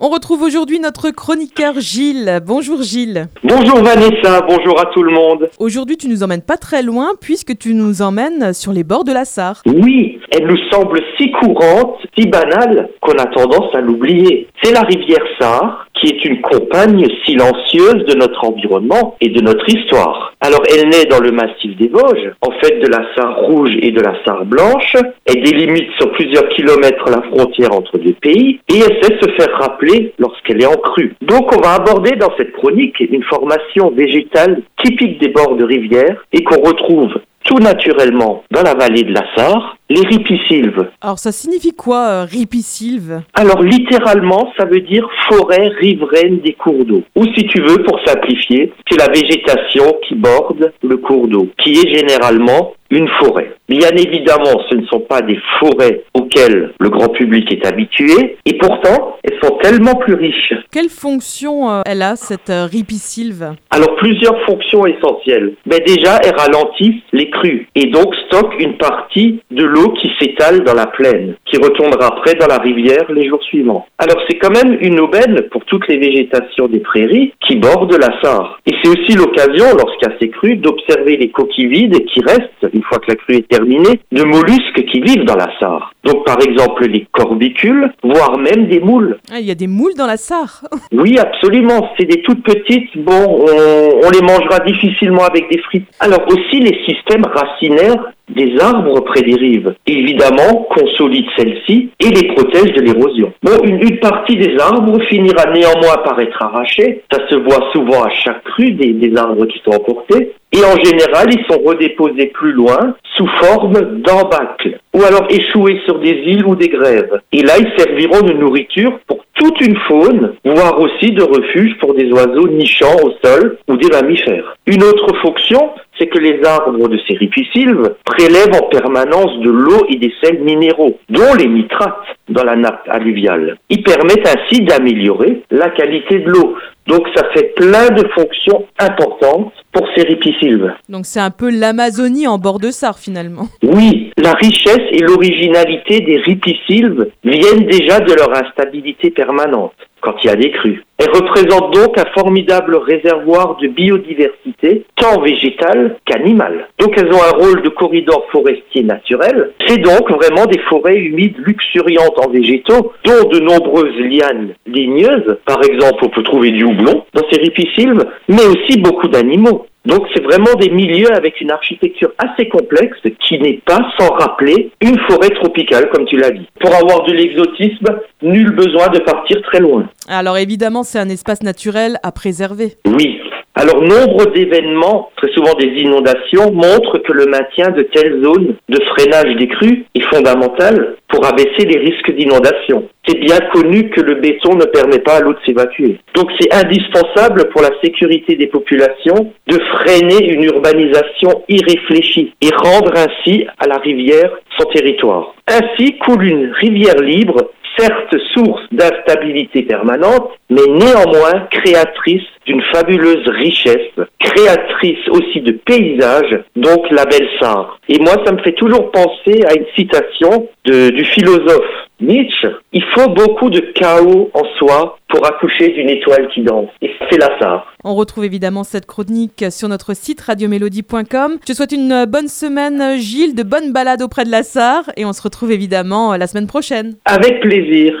On retrouve aujourd'hui notre chroniqueur Gilles. Bonjour Gilles. Bonjour Vanessa, bonjour à tout le monde. Aujourd'hui, tu nous emmènes pas très loin puisque tu nous emmènes sur les bords de la Sarre. Oui, elle nous semble si courante, si banale, qu'on a tendance à l'oublier. C'est la rivière Sarre qui est une compagne silencieuse de notre environnement et de notre histoire. Alors elle naît dans le massif des Vosges, en fait de la Sarre rouge et de la Sarre blanche, elle délimite sur plusieurs kilomètres la frontière entre deux pays et elle sait se faire rappeler lorsqu'elle est en crue. Donc on va aborder dans cette chronique une formation végétale typique des bords de rivière et qu'on retrouve tout naturellement dans la vallée de la Sarre, les ripisylves. Alors ça signifie quoi, euh, ripisylve Alors littéralement, ça veut dire forêt riveraine des cours d'eau. Ou si tu veux, pour simplifier, c'est la végétation qui borde le cours d'eau, qui est généralement une forêt. Bien évidemment, ce ne sont pas des forêts auxquelles le grand public est habitué, et pourtant, elles sont tellement plus riches. Quelle fonction euh, elle a, cette euh, ripisylve? Alors, plusieurs fonctions essentielles. Mais déjà, elles ralentissent les crues, et donc stockent une partie de l'eau qui s'étale dans la plaine, qui retournera après dans la rivière les jours suivants. Alors, c'est quand même une aubaine pour toutes les végétations des prairies qui bordent la Sarre. Et c'est aussi l'occasion, lorsqu'il y a ces crues, d'observer les coquilles vides qui restent une fois que la crue est terminée, de mollusques qui vivent dans la Sarre. Donc par exemple les corbicules, voire même des moules. Ah, il y a des moules dans la Sarre Oui, absolument. C'est des toutes petites. Bon, on, on les mangera difficilement avec des frites. Alors aussi les systèmes racinaires des arbres près des rives. Évidemment, consolide celles-ci et les protège de l'érosion. Bon, une, partie des arbres finira néanmoins par être arrachée. Ça se voit souvent à chaque crue des, des arbres qui sont emportés. Et en général, ils sont redéposés plus loin sous forme d'embâcles ou alors échoués sur des îles ou des grèves. Et là, ils serviront de nourriture pour toute une faune, voire aussi de refuge pour des oiseaux nichant au sol ou des mammifères. Une autre fonction, c'est que les arbres de ces ripisylves prélèvent en permanence de l'eau et des sels minéraux, dont les nitrates dans la nappe alluviale. Ils permettent ainsi d'améliorer la qualité de l'eau. Donc ça fait plein de fonctions importantes pour ces ripisylves. Donc c'est un peu l'Amazonie en bord de Sarre finalement. Oui, la richesse et l'originalité des ripisylves viennent déjà de leur instabilité permanente quand il y a des crues. Elles représentent donc un formidable réservoir de biodiversité, tant végétale qu'animale. Donc elles ont un rôle de corridor forestier naturel. C'est donc vraiment des forêts humides luxuriantes en végétaux, dont de nombreuses lianes ligneuses. Par exemple, on peut trouver du houblon dans ces ripisylves, mais aussi beaucoup d'animaux. Donc c'est vraiment des milieux avec une architecture assez complexe qui n'est pas sans rappeler une forêt tropicale, comme tu l'as dit. Pour avoir de l'exotisme, nul besoin de partir très loin. Alors évidemment, c'est un espace naturel à préserver. Oui. Alors nombre d'événements, très souvent des inondations, montrent que le maintien de telles zones de freinage des crues est fondamental pour abaisser les risques d'inondation. C'est bien connu que le béton ne permet pas à l'eau de s'évacuer. Donc c'est indispensable pour la sécurité des populations de freiner une urbanisation irréfléchie et rendre ainsi à la rivière son territoire. Ainsi coule une rivière libre certes source d'instabilité permanente, mais néanmoins créatrice d'une fabuleuse richesse, créatrice aussi de paysages, donc la belle Sarre. Et moi, ça me fait toujours penser à une citation du philosophe Nietzsche. Il faut beaucoup de chaos en soi pour accoucher d'une étoile qui danse. Et c'est la Sarre. On retrouve évidemment cette chronique sur notre site radiomélodie.com. Je te souhaite une bonne semaine, Gilles, de bonnes balades auprès de la Sarre, et on se retrouve évidemment la semaine prochaine. Avec plaisir.